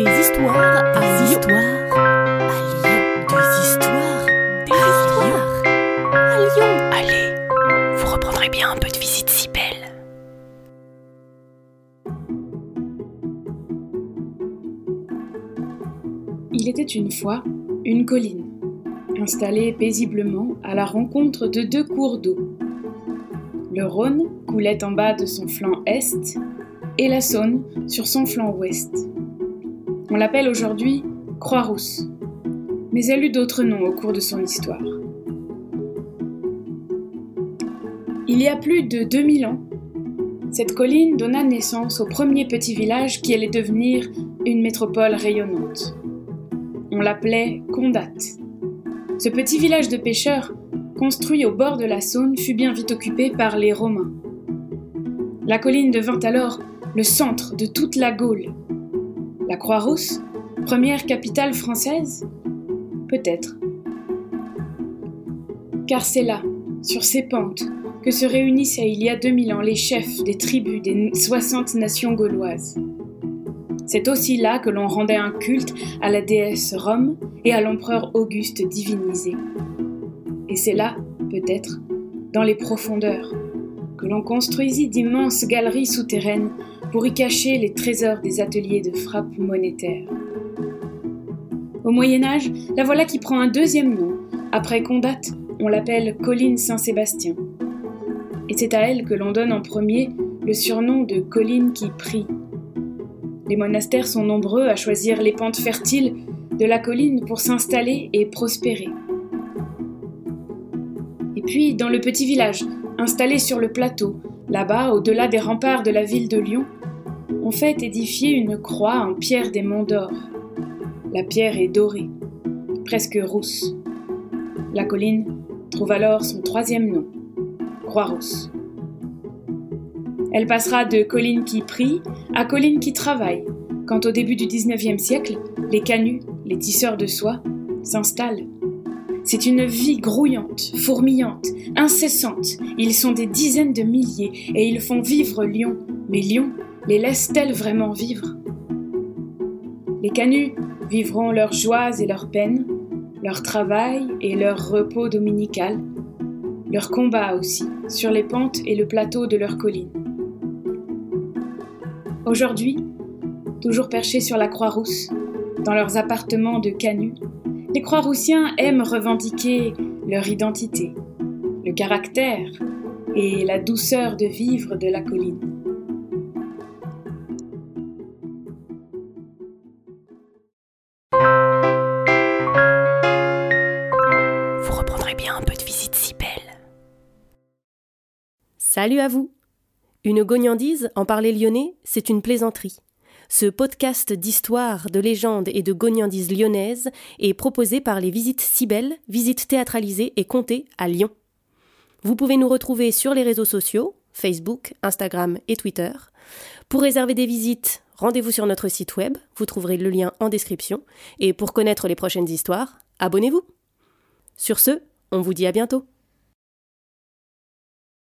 Des histoires à Lyon. À Lyon. Des histoires. Des histoires. À Lyon. Allez, vous reprendrez bien un peu de visite si belle. Il était une fois une colline, installée paisiblement à la rencontre de deux cours d'eau. Le Rhône coulait en bas de son flanc est et la Saône sur son flanc ouest. On l'appelle aujourd'hui Croix-Rousse, mais elle eut d'autres noms au cours de son histoire. Il y a plus de 2000 ans, cette colline donna naissance au premier petit village qui allait devenir une métropole rayonnante. On l'appelait Condat. Ce petit village de pêcheurs, construit au bord de la Saône, fut bien vite occupé par les Romains. La colline devint alors le centre de toute la Gaule. La Croix-Rousse, première capitale française? Peut-être. Car c'est là, sur ces pentes, que se réunissaient il y a 2000 ans les chefs des tribus des 60 nations gauloises. C'est aussi là que l'on rendait un culte à la déesse Rome et à l'empereur Auguste divinisé. Et c'est là, peut-être, dans les profondeurs, que l'on construisit d'immenses galeries souterraines pour y cacher les trésors des ateliers de frappe monétaire. Au Moyen Âge, la voilà qui prend un deuxième nom. Après Condat, on l'appelle Colline Saint-Sébastien. Et c'est à elle que l'on donne en premier le surnom de colline qui prie. Les monastères sont nombreux à choisir les pentes fertiles de la colline pour s'installer et prospérer. Et puis, dans le petit village, installé sur le plateau, là-bas, au-delà des remparts de la ville de Lyon, on fait édifier une croix en pierre des monts d'or. La pierre est dorée, presque rousse. La colline trouve alors son troisième nom, Croix-Rousse. Elle passera de colline qui prie à colline qui travaille, quand au début du XIXe siècle, les canuts, les tisseurs de soie, s'installent. C'est une vie grouillante, fourmillante, incessante. Ils sont des dizaines de milliers et ils font vivre Lyon. Mais Lyon les laisse-t-elle vraiment vivre? Les canuts vivront leurs joies et leurs peines, leur travail et leur repos dominical, leur combat aussi, sur les pentes et le plateau de leur colline. Aujourd'hui, toujours perchés sur la Croix-Rousse, dans leurs appartements de canuts, les Croix-Roussiens aiment revendiquer leur identité, le caractère et la douceur de vivre de la colline. Vous reprendrez bien un peu de visite si belle. Salut à vous Une gognandise, en parler lyonnais, c'est une plaisanterie. Ce podcast d'histoire, de légendes et de gognandises lyonnaises est proposé par les Visites si belles, visites théâtralisées et comptées à Lyon. Vous pouvez nous retrouver sur les réseaux sociaux, Facebook, Instagram et Twitter. Pour réserver des visites, rendez-vous sur notre site web, vous trouverez le lien en description. Et pour connaître les prochaines histoires, abonnez-vous. Sur ce, on vous dit à bientôt.